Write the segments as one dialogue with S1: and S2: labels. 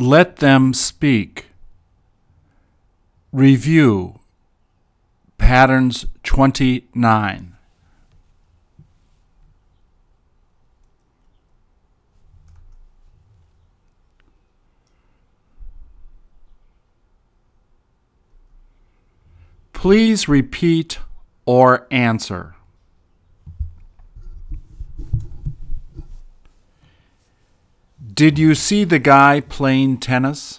S1: Let them speak. Review Patterns 29. Please repeat or answer. Did you see the guy playing tennis?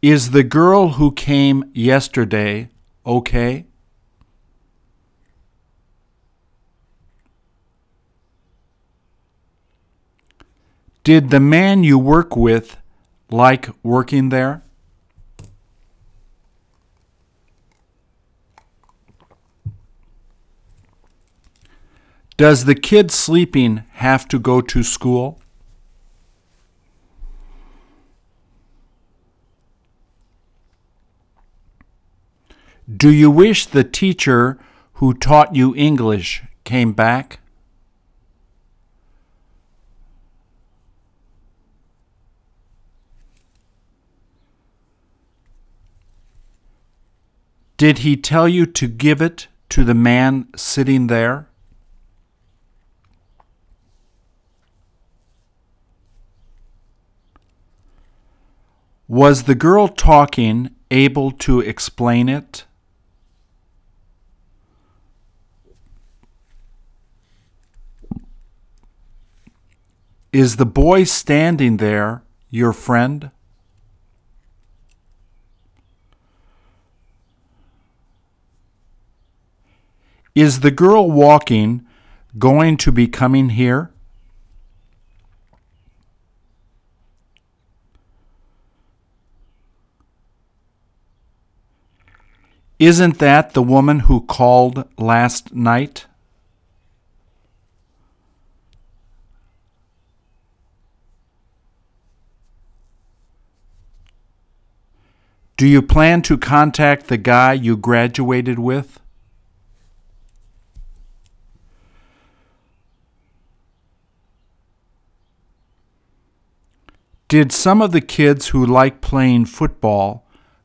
S1: Is the girl who came yesterday okay? Did the man you work with like working there? Does the kid sleeping have to go to school? Do you wish the teacher who taught you English came back? Did he tell you to give it to the man sitting there? Was the girl talking able to explain it? Is the boy standing there your friend? Is the girl walking going to be coming here? Isn't that the woman who called last night? Do you plan to contact the guy you graduated with? Did some of the kids who like playing football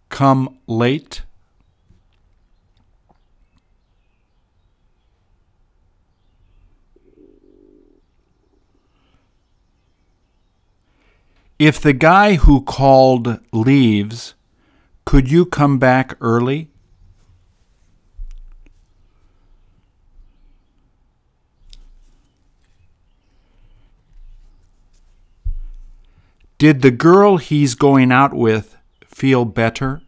S1: come late? If the guy who called leaves, could you come back early? Did the girl he's going out with feel better?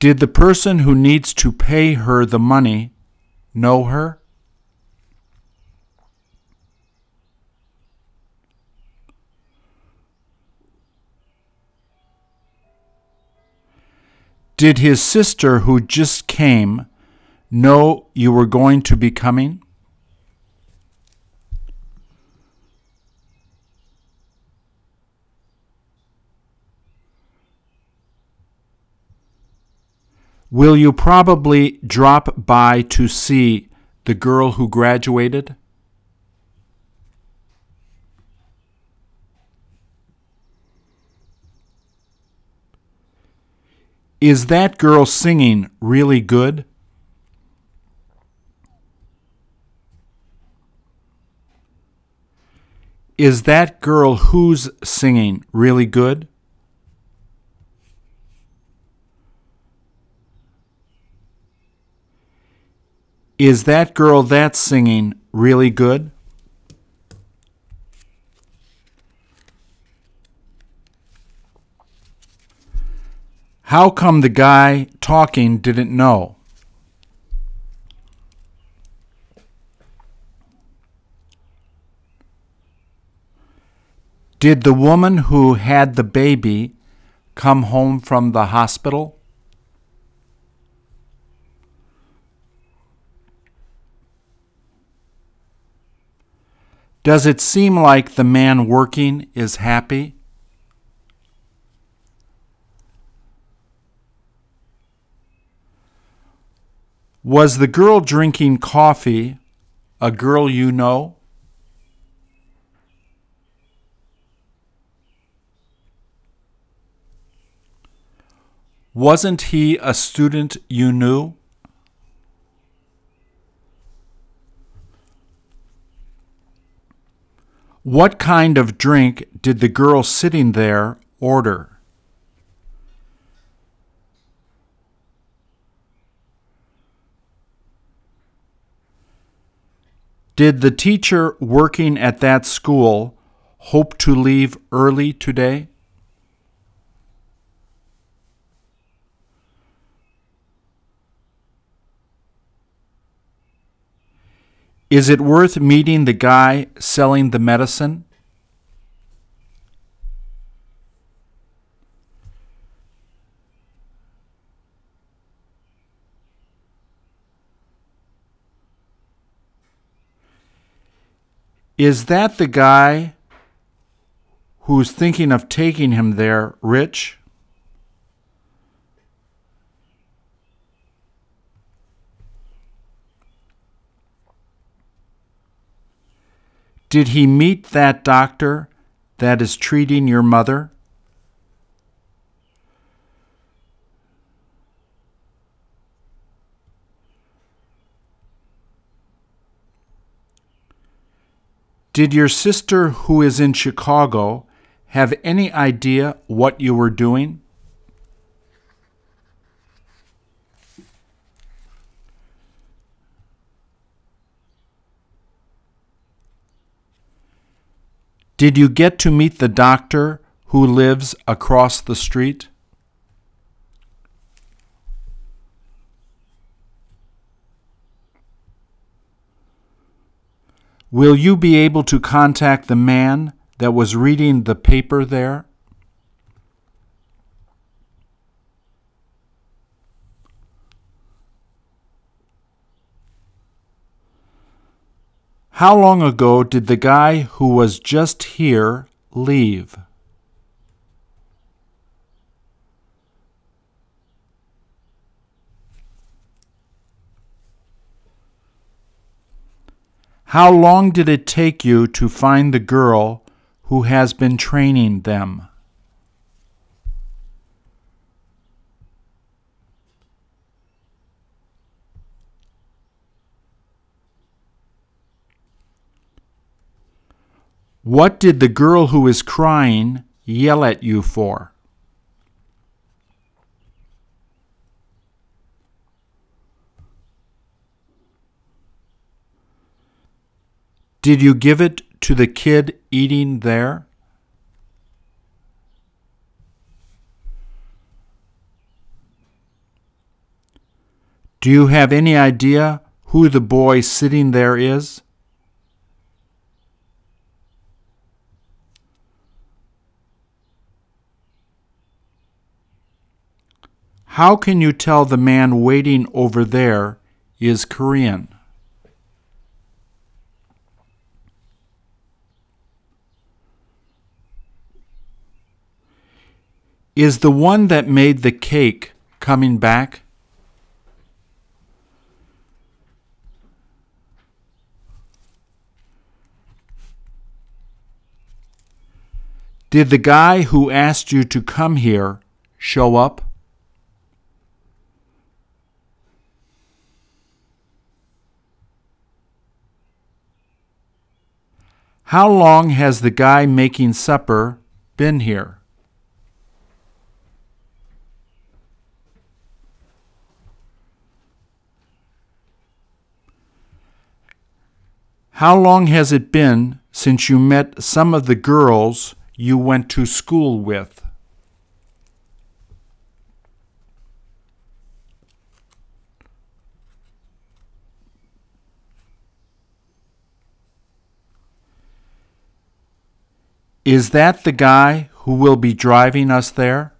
S1: Did the person who needs to pay her the money know her? Did his sister who just came know you were going to be coming? Will you probably drop by to see the girl who graduated? Is that girl singing really good? Is that girl who's singing really good? Is that girl that's singing really good? How come the guy talking didn't know? Did the woman who had the baby come home from the hospital? Does it seem like the man working is happy? Was the girl drinking coffee a girl you know? Wasn't he a student you knew? What kind of drink did the girl sitting there order? Did the teacher working at that school hope to leave early today? Is it worth meeting the guy selling the medicine? Is that the guy who's thinking of taking him there rich? Did he meet that doctor that is treating your mother? Did your sister who is in Chicago have any idea what you were doing? Did you get to meet the doctor who lives across the street? Will you be able to contact the man that was reading the paper there? How long ago did the guy who was just here leave? How long did it take you to find the girl who has been training them? What did the girl who is crying yell at you for? Did you give it to the kid eating there? Do you have any idea who the boy sitting there is? How can you tell the man waiting over there is Korean? Is the one that made the cake coming back? Did the guy who asked you to come here show up? How long has the guy making supper been here? How long has it been since you met some of the girls you went to school with? Is that the guy who will be driving us there?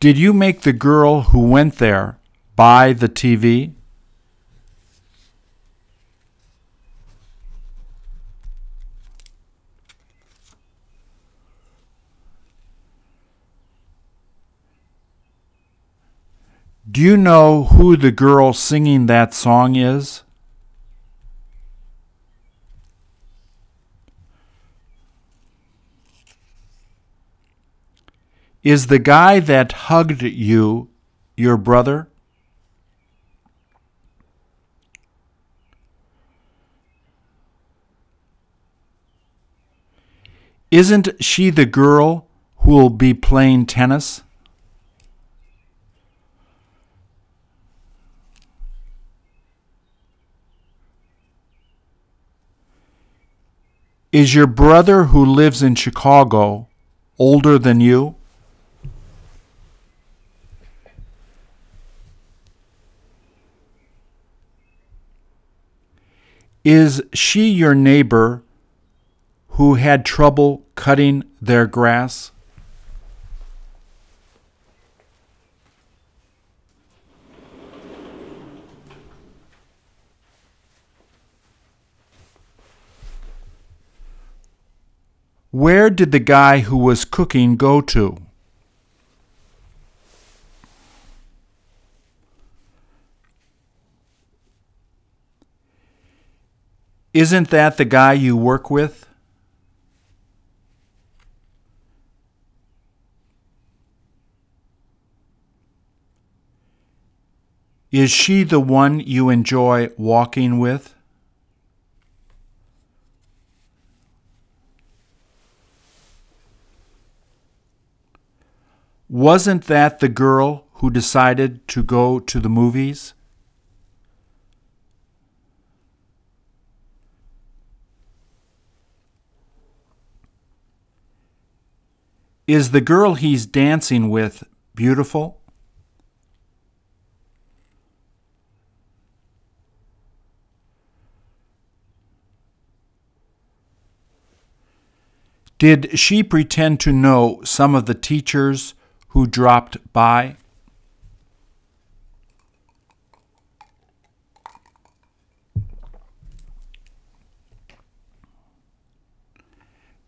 S1: Did you make the girl who went there buy the TV? Do you know who the girl singing that song is? Is the guy that hugged you your brother? Isn't she the girl who will be playing tennis? Is your brother who lives in Chicago older than you? Is she your neighbor who had trouble cutting their grass? Where did the guy who was cooking go to? Isn't that the guy you work with? Is she the one you enjoy walking with? Wasn't that the girl who decided to go to the movies? Is the girl he's dancing with beautiful? Did she pretend to know some of the teachers who dropped by?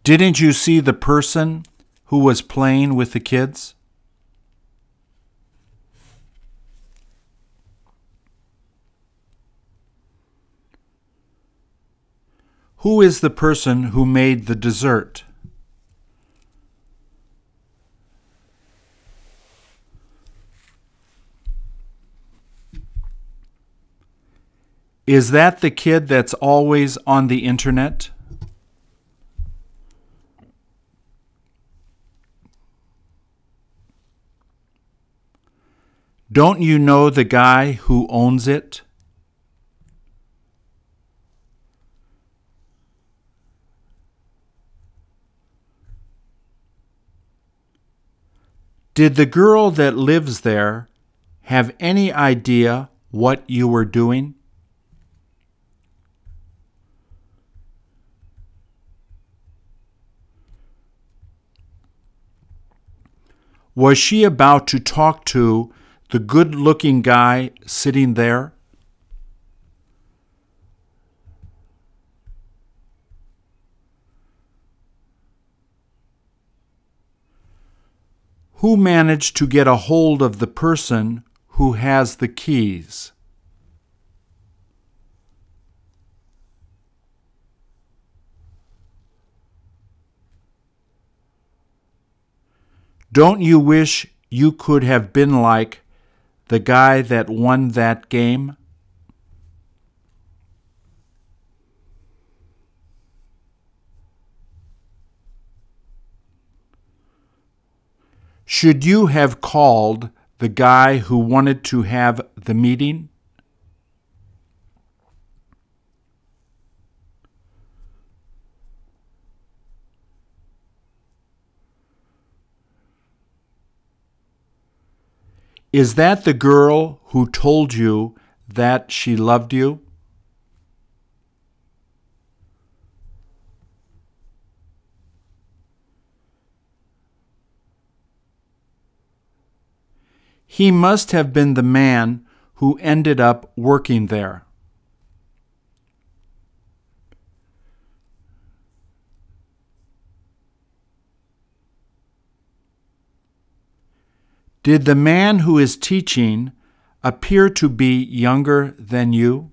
S1: Didn't you see the person who was playing with the kids? Who is the person who made the dessert? Is that the kid that's always on the internet? Don't you know the guy who owns it? Did the girl that lives there have any idea what you were doing? Was she about to talk to the good looking guy sitting there? Who managed to get a hold of the person who has the keys? Don't you wish you could have been like the guy that won that game? Should you have called the guy who wanted to have the meeting? Is that the girl who told you that she loved you? He must have been the man who ended up working there. Did the man who is teaching appear to be younger than you?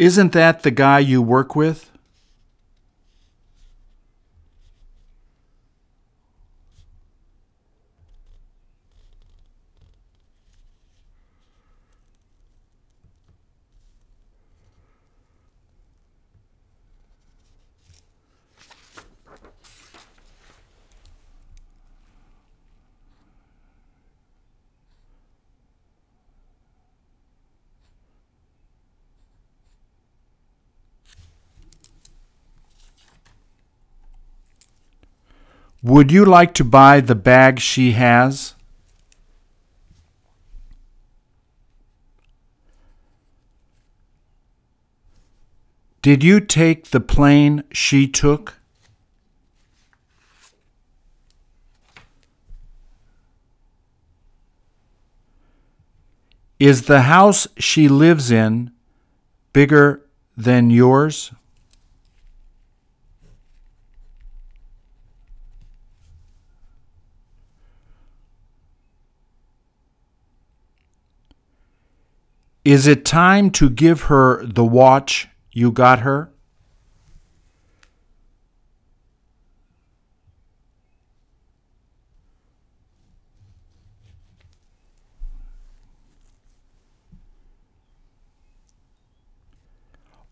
S1: Isn't that the guy you work with? Would you like to buy the bag she has? Did you take the plane she took? Is the house she lives in bigger than yours? Is it time to give her the watch you got her?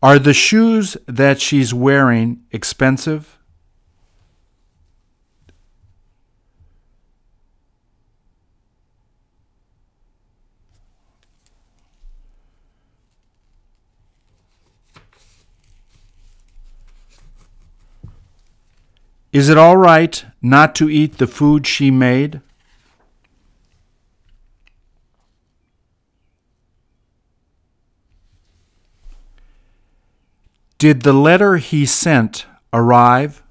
S1: Are the shoes that she's wearing expensive? Is it all right not to eat the food she made? Did the letter he sent arrive?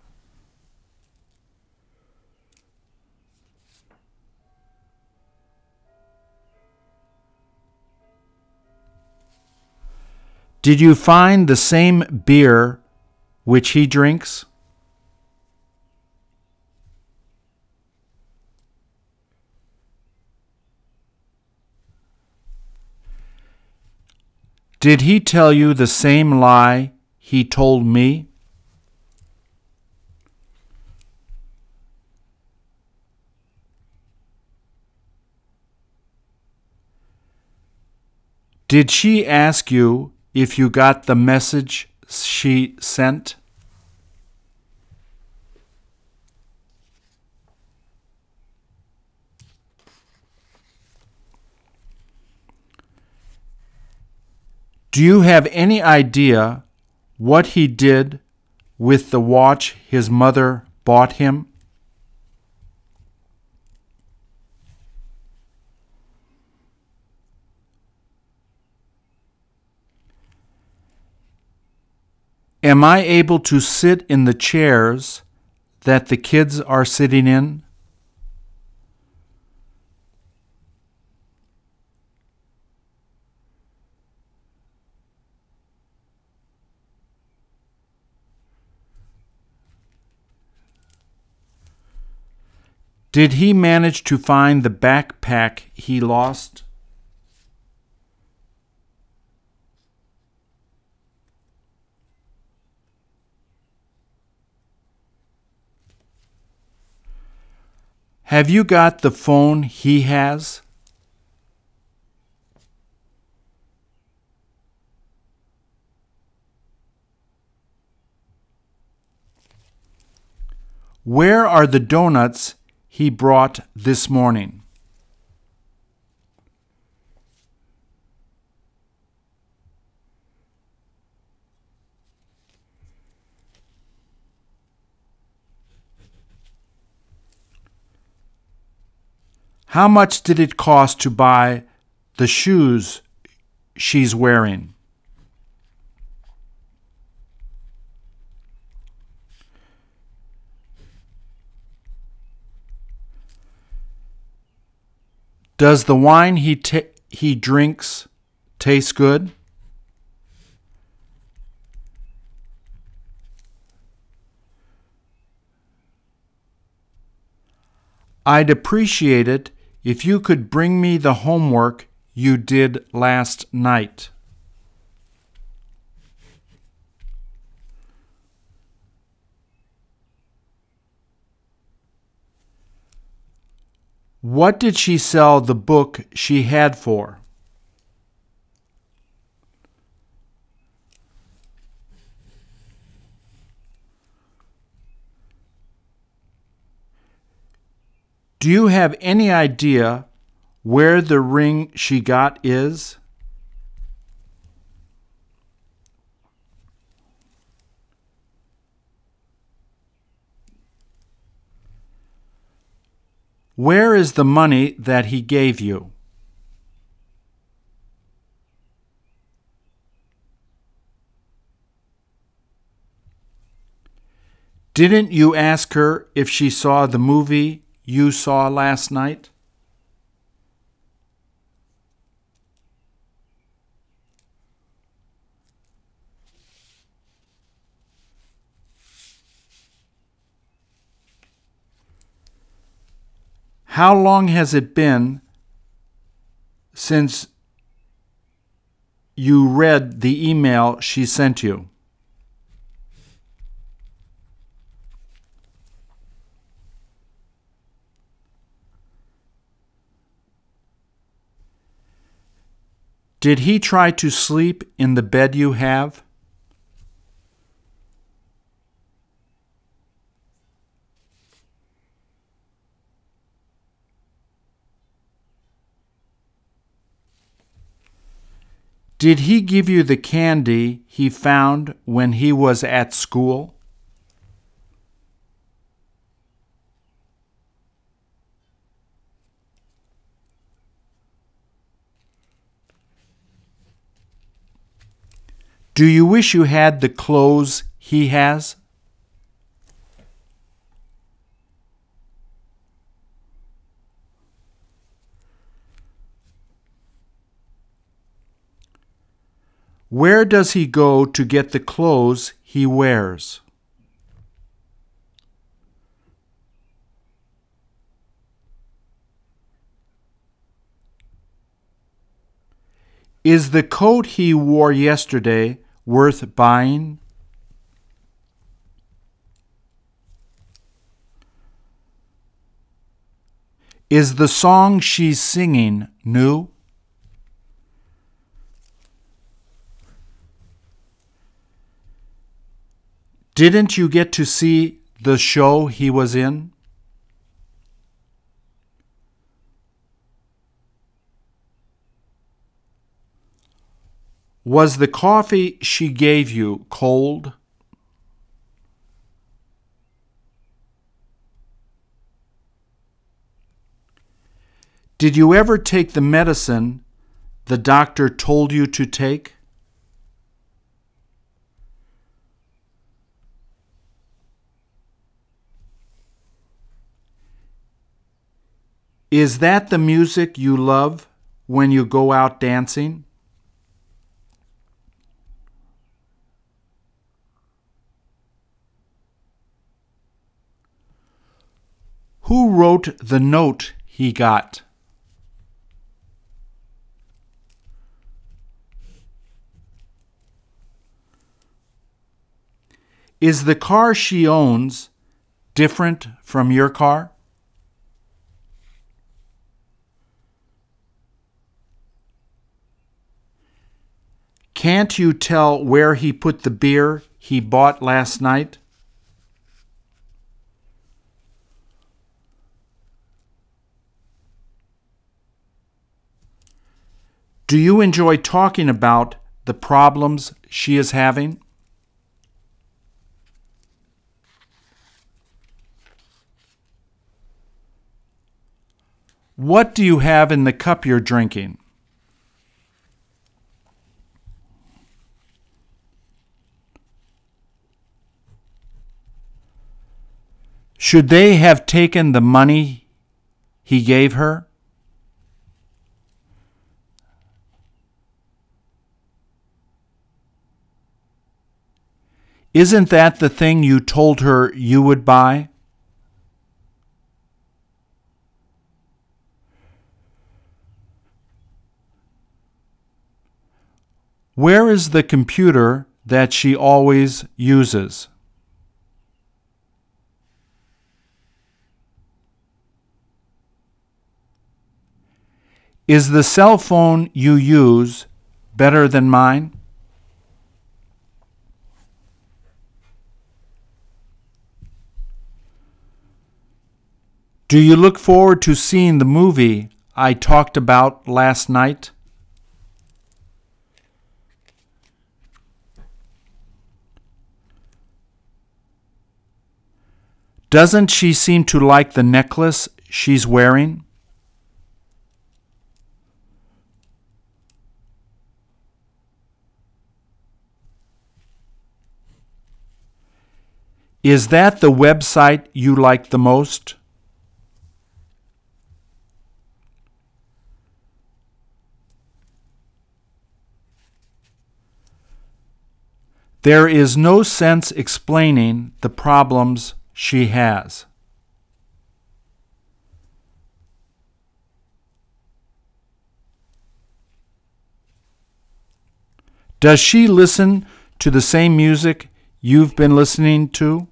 S1: Did you find the same beer which he drinks? Did he tell you the same lie he told me? Did she ask you if you got the message she sent? Do you have any idea what he did with the watch his mother bought him? Am I able to sit in the chairs that the kids are sitting in? Did he manage to find the backpack he lost? Have you got the phone he has? Where are the donuts he brought this morning? How much did it cost to buy the shoes she's wearing? Does the wine he he drinks taste good? I'd appreciate it if you could bring me the homework you did last night. What did she sell the book she had for? Do you have any idea where the ring she got is? Where is the money that he gave you? Didn't you ask her if she saw the movie you saw last night? How long has it been since you read the email she sent you? Did he try to sleep in the bed you have? Did he give you the candy he found when he was at school? Do you wish you had the clothes he has? Where does he go to get the clothes he wears? Is the coat he wore yesterday worth buying? Is the song she's singing new? Didn't you get to see the show he was in? Was the coffee she gave you cold? Did you ever take the medicine the doctor told you to take? Is that the music you love when you go out dancing? Who wrote the note he got? Is the car she owns different from your car? Can't you tell where he put the beer he bought last night? Do you enjoy talking about the problems she is having? What do you have in the cup you're drinking? Should they have taken the money he gave her? Isn't that the thing you told her you would buy? Where is the computer that she always uses? Is the cell phone you use better than mine? Do you look forward to seeing the movie I talked about last night? Doesn't she seem to like the necklace she's wearing? Is that the website you like the most? There is no sense explaining the problems she has. Does she listen to the same music you've been listening to?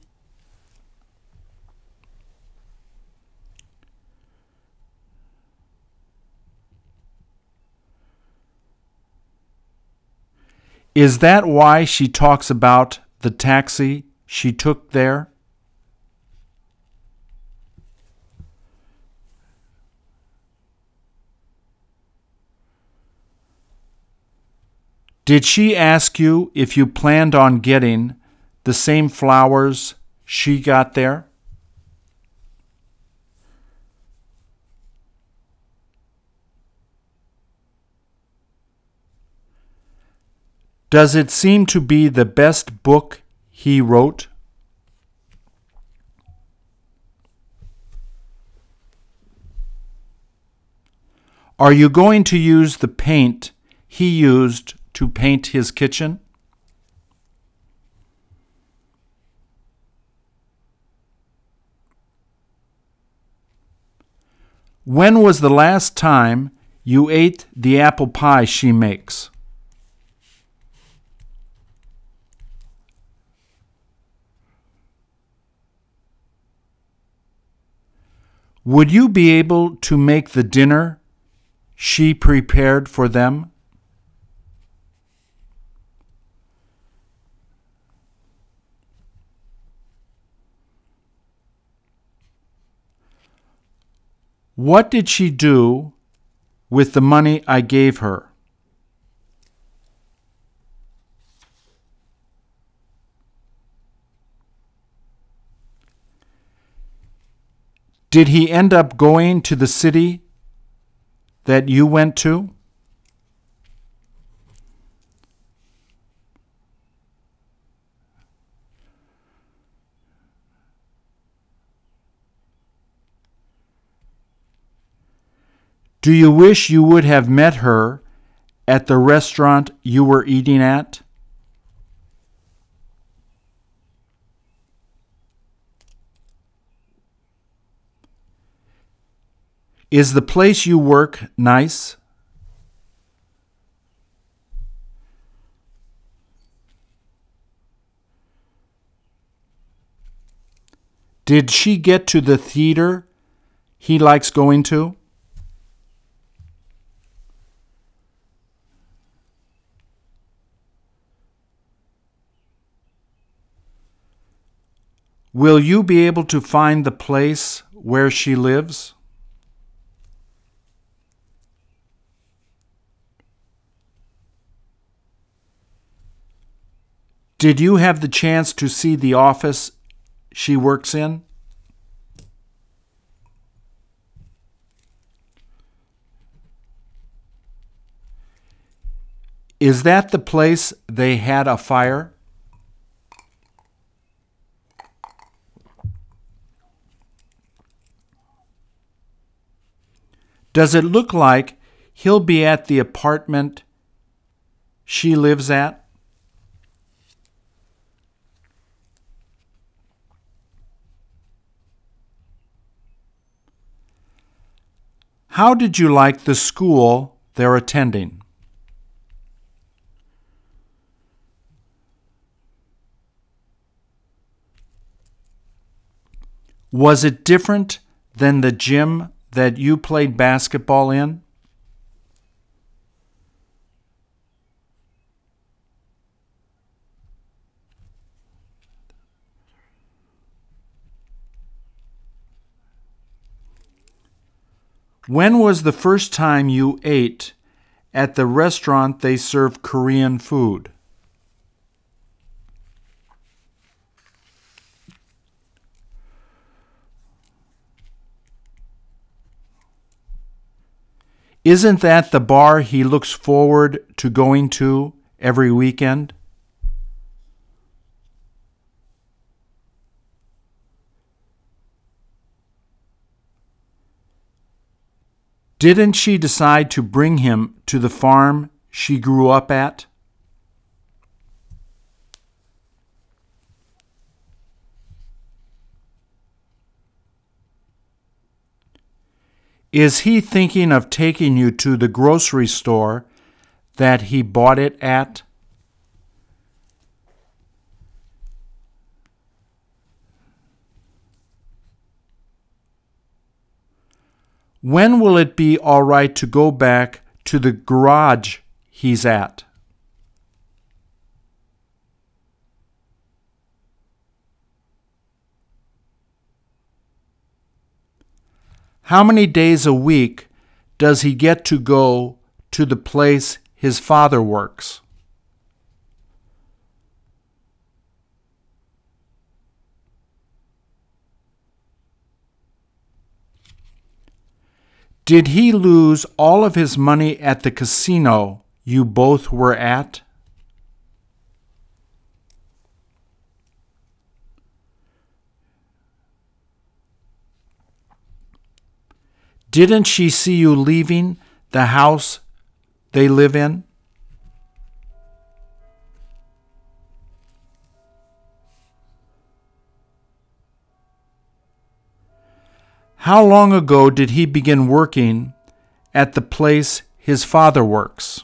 S1: Is that why she talks about the taxi she took there? Did she ask you if you planned on getting the same flowers she got there? Does it seem to be the best book he wrote? Are you going to use the paint he used to paint his kitchen? When was the last time you ate the apple pie she makes? Would you be able to make the dinner she prepared for them? What did she do with the money I gave her? Did he end up going to the city that you went to? Do you wish you would have met her at the restaurant you were eating at? Is the place you work nice? Did she get to the theater he likes going to? Will you be able to find the place where she lives? Did you have the chance to see the office she works in? Is that the place they had a fire? Does it look like he'll be at the apartment she lives at? How did you like the school they're attending? Was it different than the gym that you played basketball in? When was the first time you ate at the restaurant they serve Korean food? Isn't that the bar he looks forward to going to every weekend? Didn't she decide to bring him to the farm she grew up at? Is he thinking of taking you to the grocery store that he bought it at? When will it be all right to go back to the garage he's at? How many days a week does he get to go to the place his father works? Did he lose all of his money at the casino you both were at? Didn't she see you leaving the house they live in? How long ago did he begin working at the place his father works?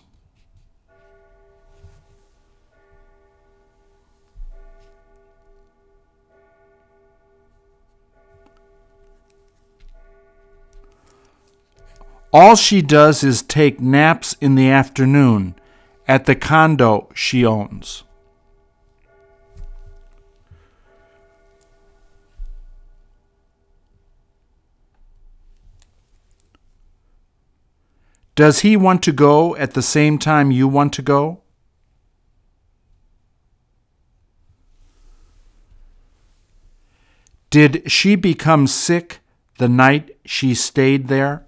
S1: All she does is take naps in the afternoon at the condo she owns. Does he want to go at the same time you want to go? Did she become sick the night she stayed there?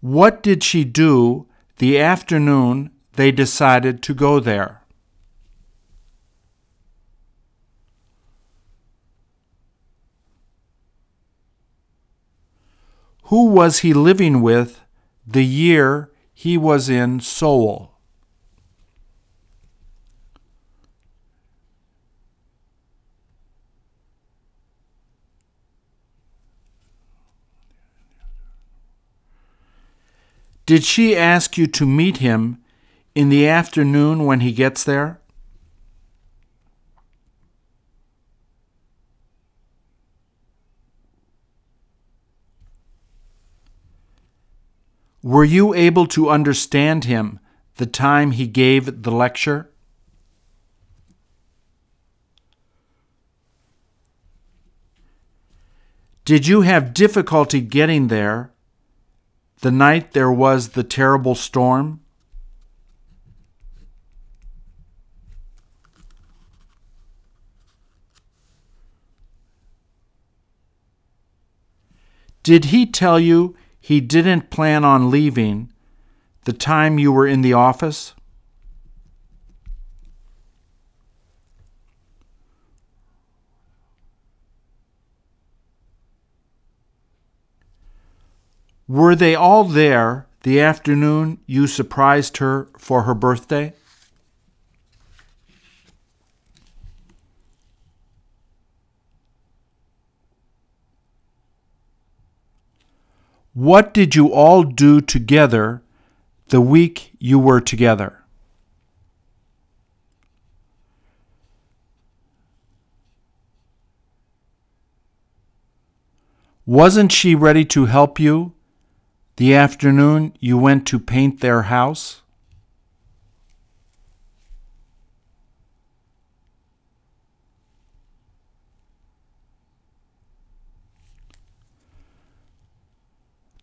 S1: What did she do the afternoon they decided to go there? Who was he living with the year he was in Seoul? Did she ask you to meet him in the afternoon when he gets there? Were you able to understand him the time he gave the lecture? Did you have difficulty getting there the night there was the terrible storm? Did he tell you he didn't plan on leaving the time you were in the office? Were they all there the afternoon you surprised her for her birthday? What did you all do together the week you were together? Wasn't she ready to help you the afternoon you went to paint their house?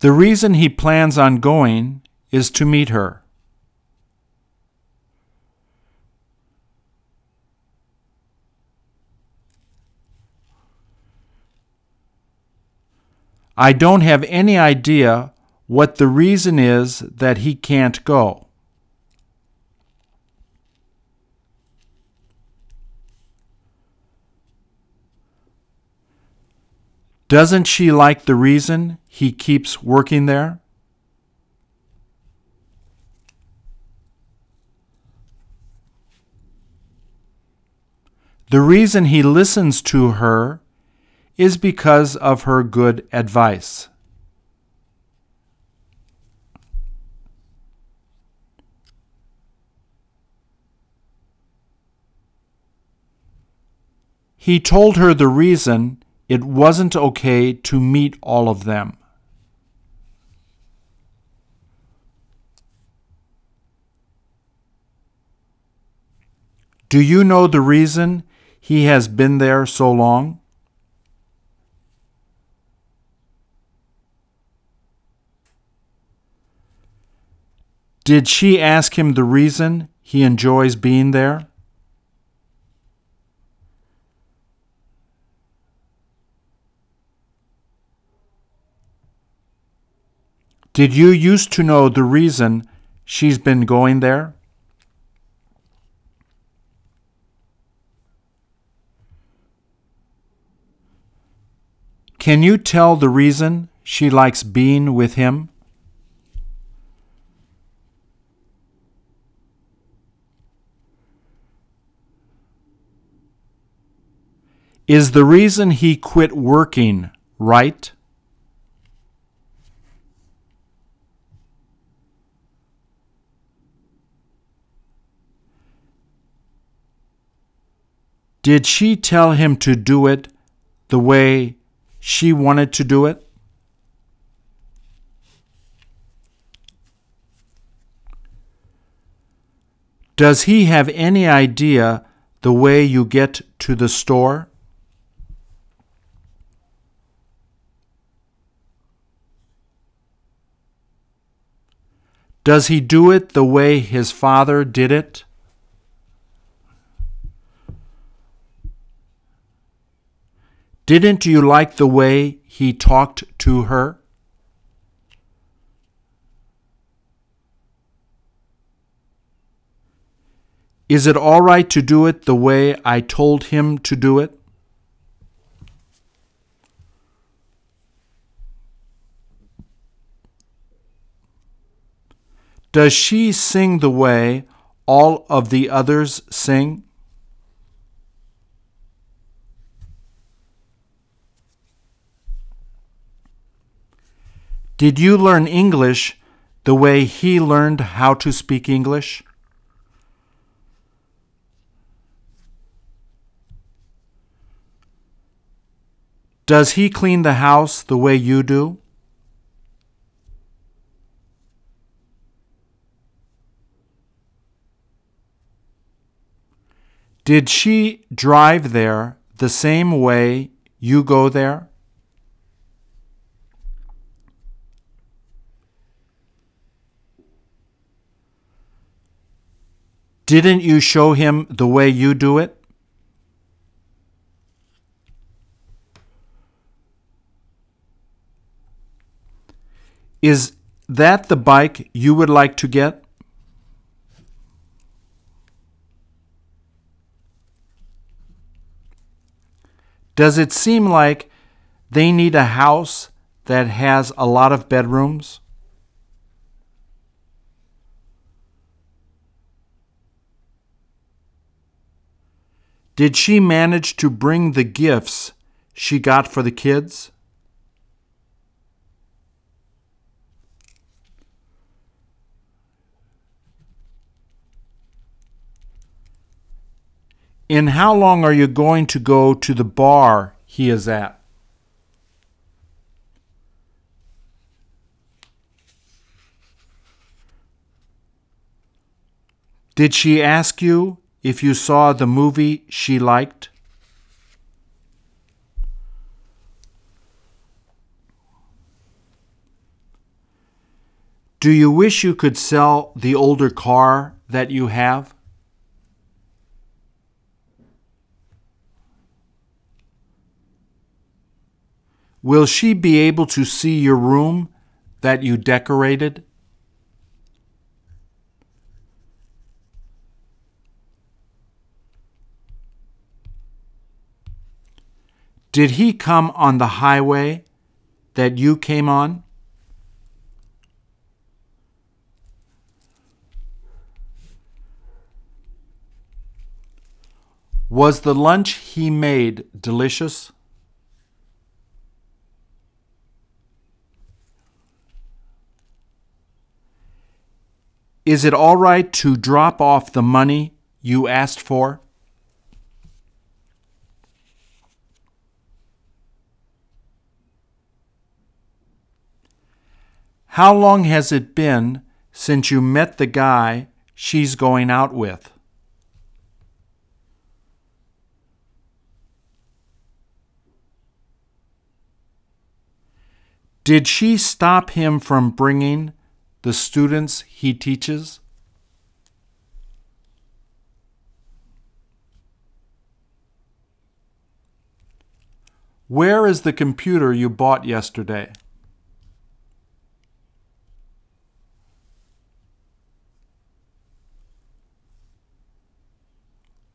S1: The reason he plans on going is to meet her. I don't have any idea what the reason is that he can't go. Doesn't she like the reason he keeps working there? The reason he listens to her is because of her good advice. He told her the reason it wasn't okay to meet all of them. Do you know the reason he has been there so long? Did she ask him the reason he enjoys being there? Did you used to know the reason she's been going there? Can you tell the reason she likes being with him? Is the reason he quit working right? Did she tell him to do it the way she wanted to do it? Does he have any idea the way you get to the store? Does he do it the way his father did it? Didn't you like the way he talked to her? Is it all right to do it the way I told him to do it? Does she sing the way all of the others sing? Did you learn English the way he learned how to speak English? Does he clean the house the way you do? Did she drive there the same way you go there? Didn't you show him the way you do it? Is that the bike you would like to get? Does it seem like they need a house that has a lot of bedrooms? Did she manage to bring the gifts she got for the kids? In how long are you going to go to the bar he is at? Did she ask you if you saw the movie she liked? Do you wish you could sell the older car that you have? Will she be able to see your room that you decorated? Did he come on the highway that you came on? Was the lunch he made delicious? Is it all right to drop off the money you asked for? How long has it been since you met the guy she's going out with? Did she stop him from bringing the students he teaches? Where is the computer you bought yesterday?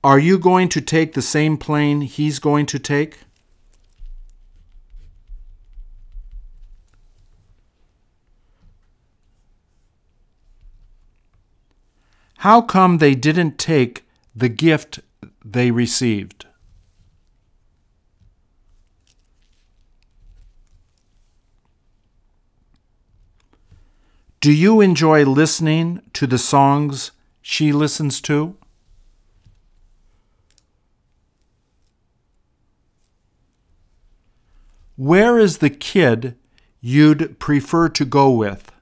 S1: Are you going to take the same plane he's going to take? How come they didn't take the gift they received? Do you enjoy listening to the songs she listens to? Where is the kid you'd prefer to go with?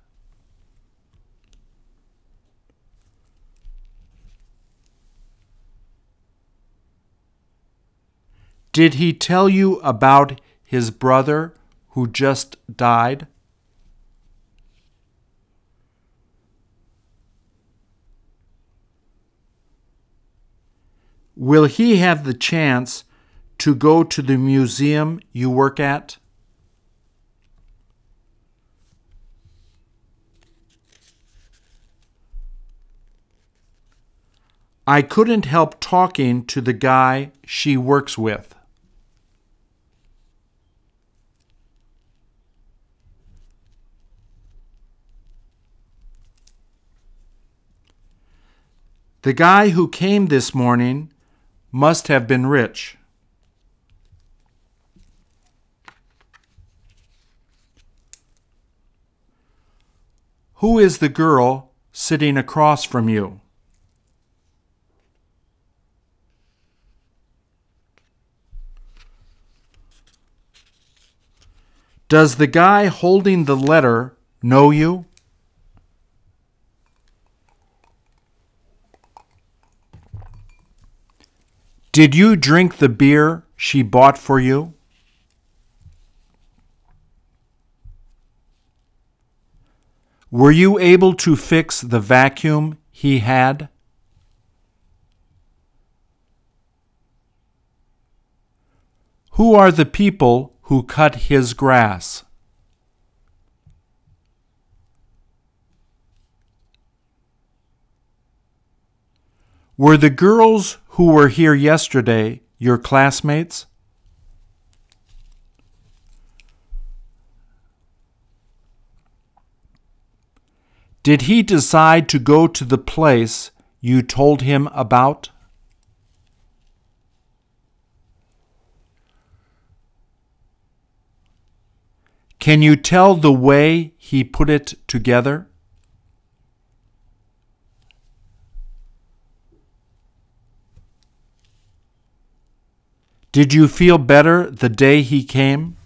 S1: Did he tell you about his brother who just died? Will he have the chance to go to the museum you work at? I couldn't help talking to the guy she works with. The guy who came this morning must have been rich. Who is the girl sitting across from you? Does the guy holding the letter know you? Did you drink the beer she bought for you? Were you able to fix the vacuum he had? Who are the people who cut his grass? Were the girls who were here yesterday your classmates? Did he decide to go to the place you told him about? Can you tell the way he put it together? Did you feel better the day he came?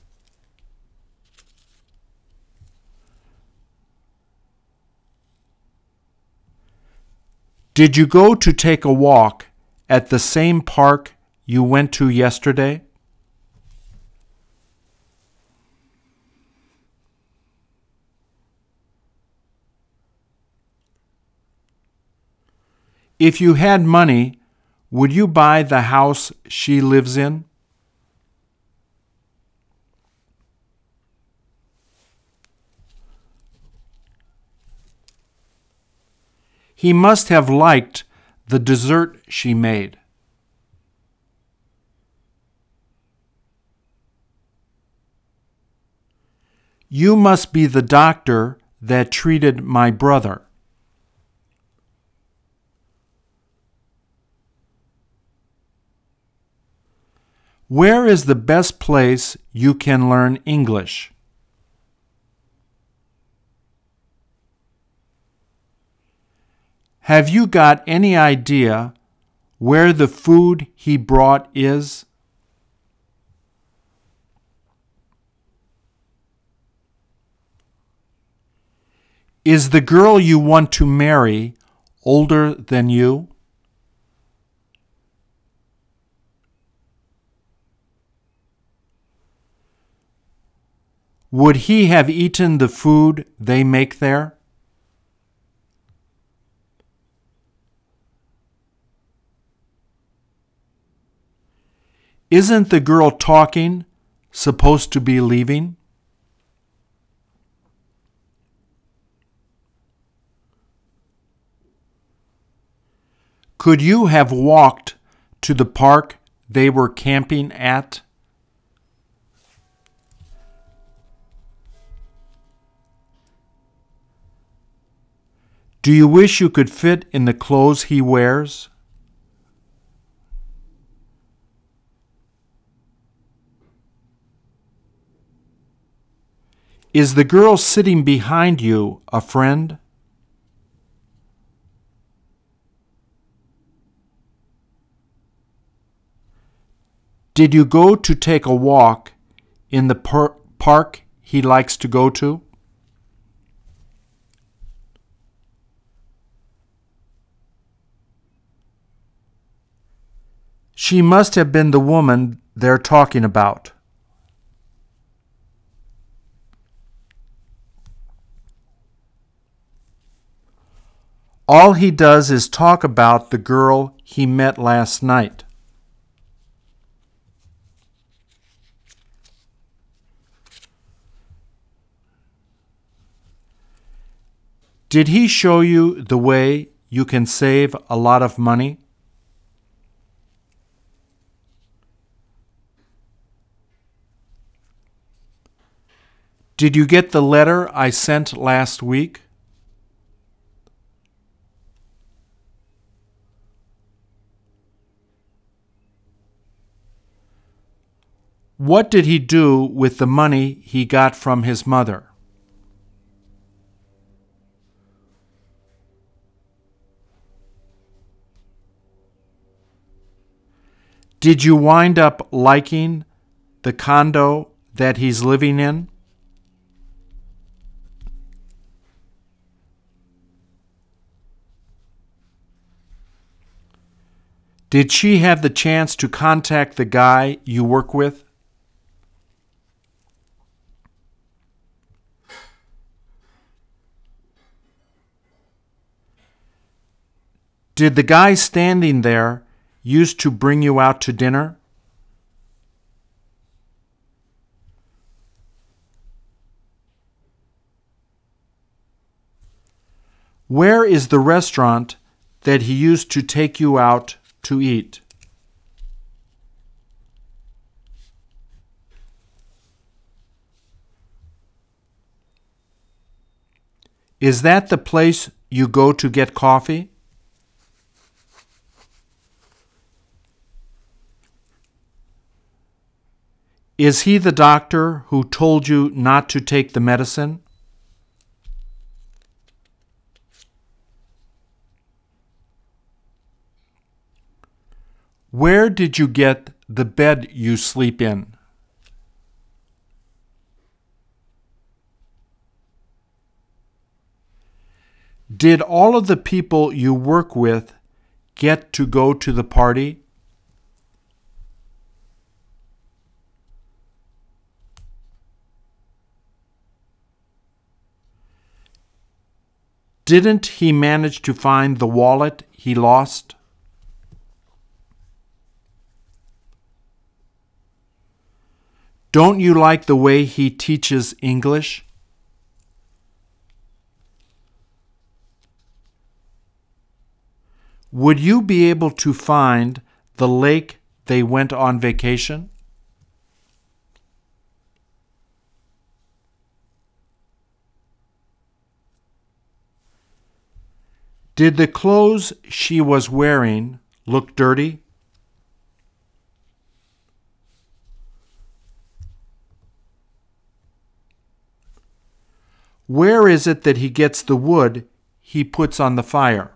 S1: Did you go to take a walk at the same park you went to yesterday? If you had money, would you buy the house she lives in? He must have liked the dessert she made. You must be the doctor that treated my brother. Where is the best place you can learn English? Have you got any idea where the food he brought is? Is the girl you want to marry older than you? Would he have eaten the food they make there? Isn't the girl talking supposed to be leaving? Could you have walked to the park they were camping at? Do you wish you could fit in the clothes he wears? Is the girl sitting behind you a friend? Did you go to take a walk in the par- park he likes to go to? She must have been the woman they're talking about. All he does is talk about the girl he met last night. Did he show you the way you can save a lot of money? Did you get the letter I sent last week? What did he do with the money he got from his mother? Did you wind up liking the condo that he's living in? Did she have the chance to contact the guy you work with? Did the guy standing there used to bring you out to dinner? Where is the restaurant that he used to take you out to eat? Is that the place you go to get coffee? Is he the doctor who told you not to take the medicine? Where did you get the bed you sleep in? Did all of the people you work with get to go to the party? Didn't he manage to find the wallet he lost? Don't you like the way he teaches English? Would you be able to find the lake they went on vacation? Did the clothes she was wearing look dirty? Where is it that he gets the wood he puts on the fire?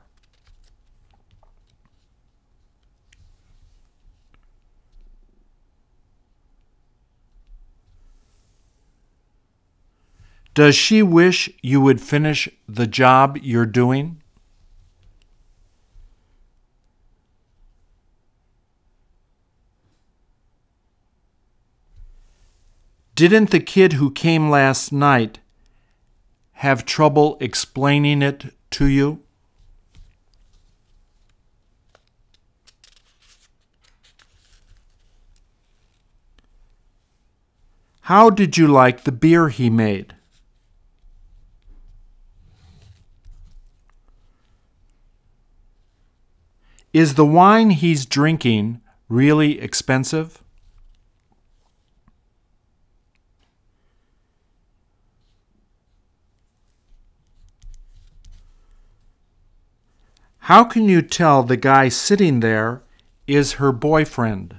S1: Does she wish you would finish the job you're doing? Didn't the kid who came last night have trouble explaining it to you? How did you like the beer he made? Is the wine he's drinking really expensive? How can you tell the guy sitting there is her boyfriend?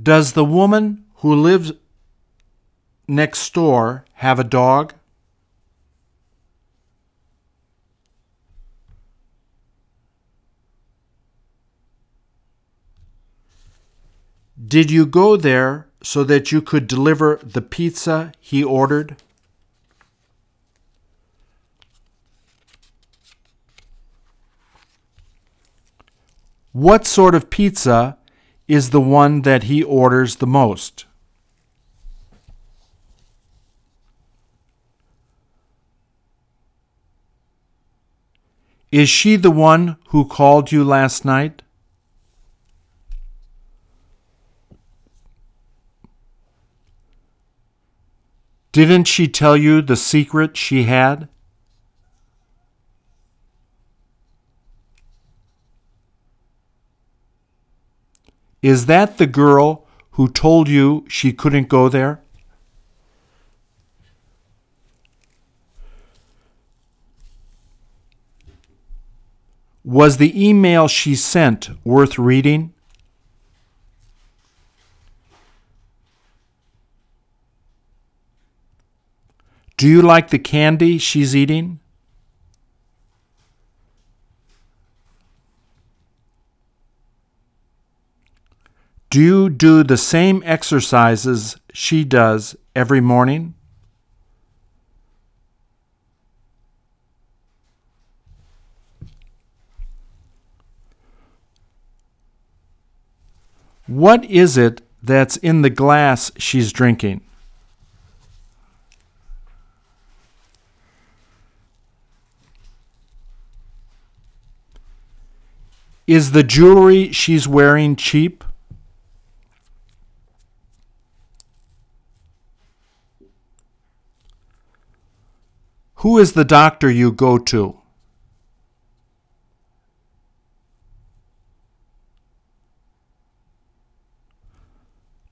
S1: Does the woman who lives next door have a dog? Did you go there so that you could deliver the pizza he ordered? What sort of pizza is the one that he orders the most? Is she the one who called you last night? Didn't she tell you the secret she had? Is that the girl who told you she couldn't go there? Was the email she sent worth reading? Do you like the candy she's eating? Do you do the same exercises she does every morning? What is it that's in the glass she's drinking? Is the jewelry she's wearing cheap? Who is the doctor you go to?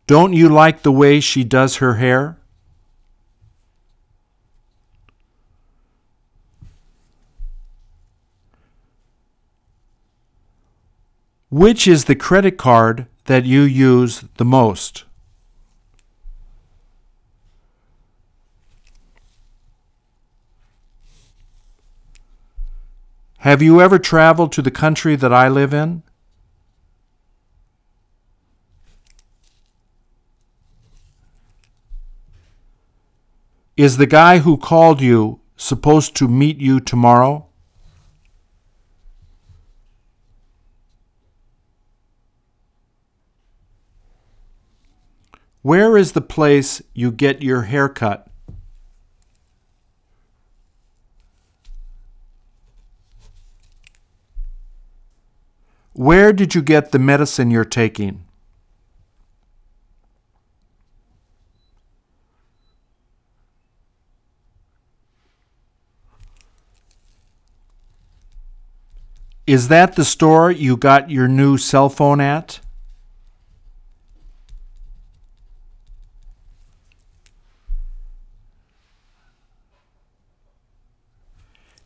S1: Don't you like the way she does her hair? Which is the credit card that you use the most? Have you ever traveled to the country that I live in? Is the guy who called you supposed to meet you tomorrow? Where is the place you get your hair cut? Where did you get the medicine you're taking? Is that the store you got your new cell phone at?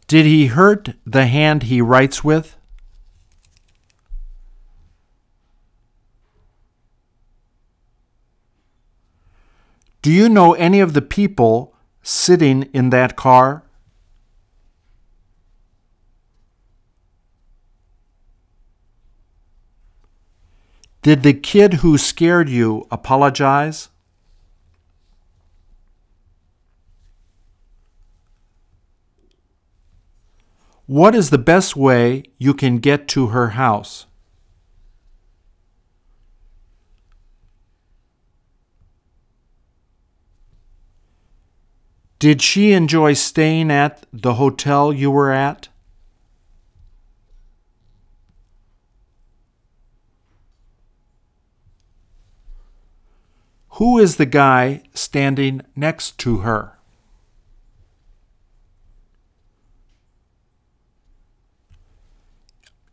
S1: Did he hurt the hand he writes with? Do you know any of the people sitting in that car? Did the kid who scared you apologize? What is the best way you can get to her house? Did she enjoy staying at the hotel you were at? Who is the guy standing next to her?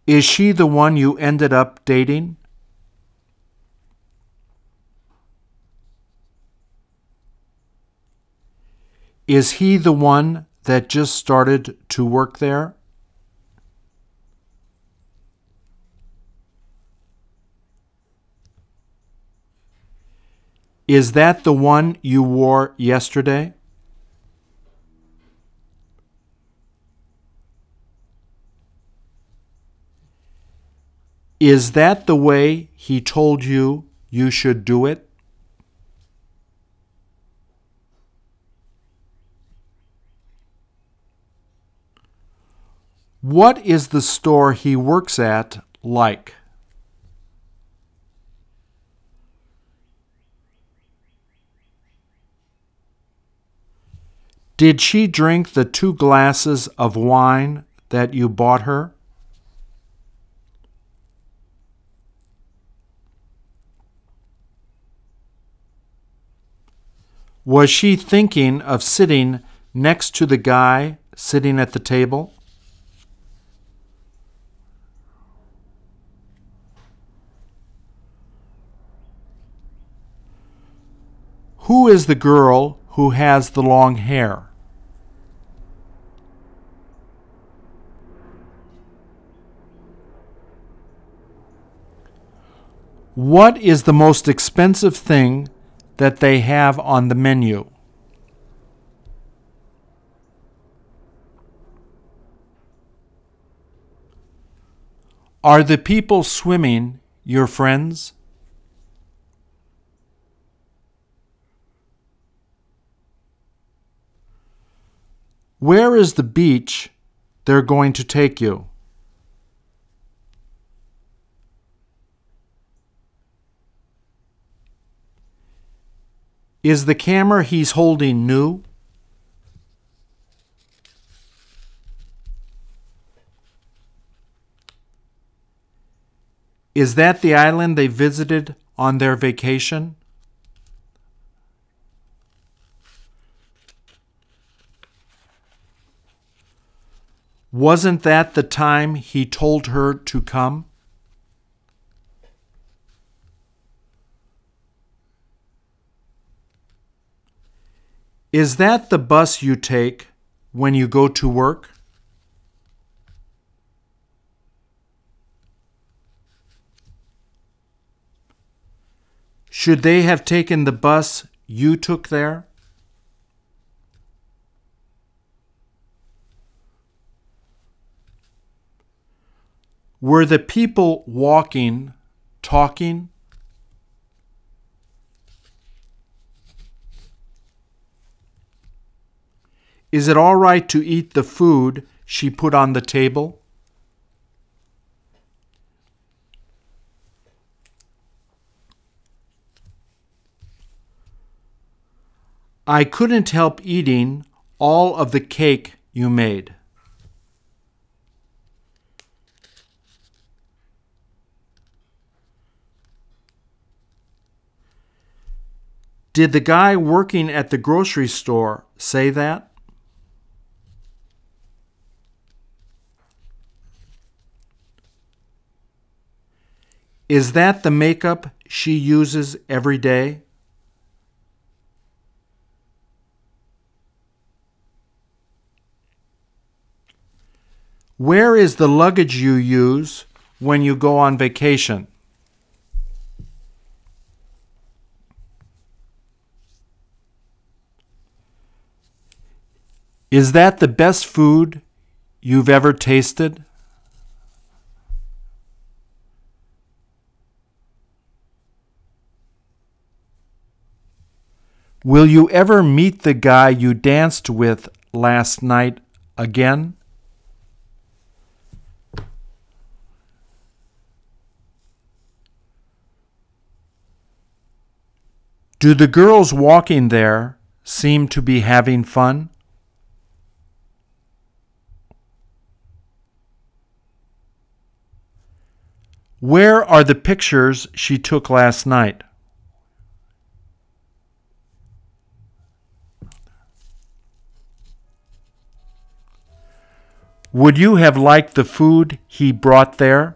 S1: Is she the one you ended up dating? Is he the one that just started to work there? Is that the one you wore yesterday? Is that the way he told you you should do it? What is the store he works at like? Did she drink the two glasses of wine that you bought her? Was she thinking of sitting next to the guy sitting at the table? Who is the girl who has the long hair? What is the most expensive thing that they have on the menu. Are the people swimming your friends? Where is the beach they're going to take you? Is the camera he's holding new? Is that the island they visited on their vacation? Wasn't that the time he told her to come? Is that the bus you take when you go to work? Should they have taken the bus you took there? Were the people walking talking? Is it all right to eat the food she put on the table? I couldn't help eating all of the cake you made. Did the guy working at the grocery store say that? Is that the makeup she uses every day? Where is the luggage you use when you go on vacation? Is that the best food you've ever tasted? Will you ever meet the guy you danced with last night again? Do the girls walking there seem to be having fun? Where are the pictures she took last night? Would you have liked the food he brought there?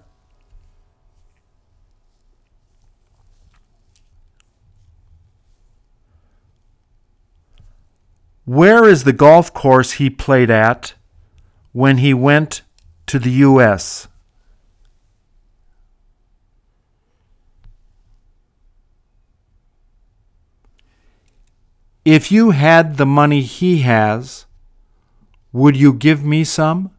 S1: Where is the golf course he played at when he went to the U.S.? If you had the money he has, would you give me some?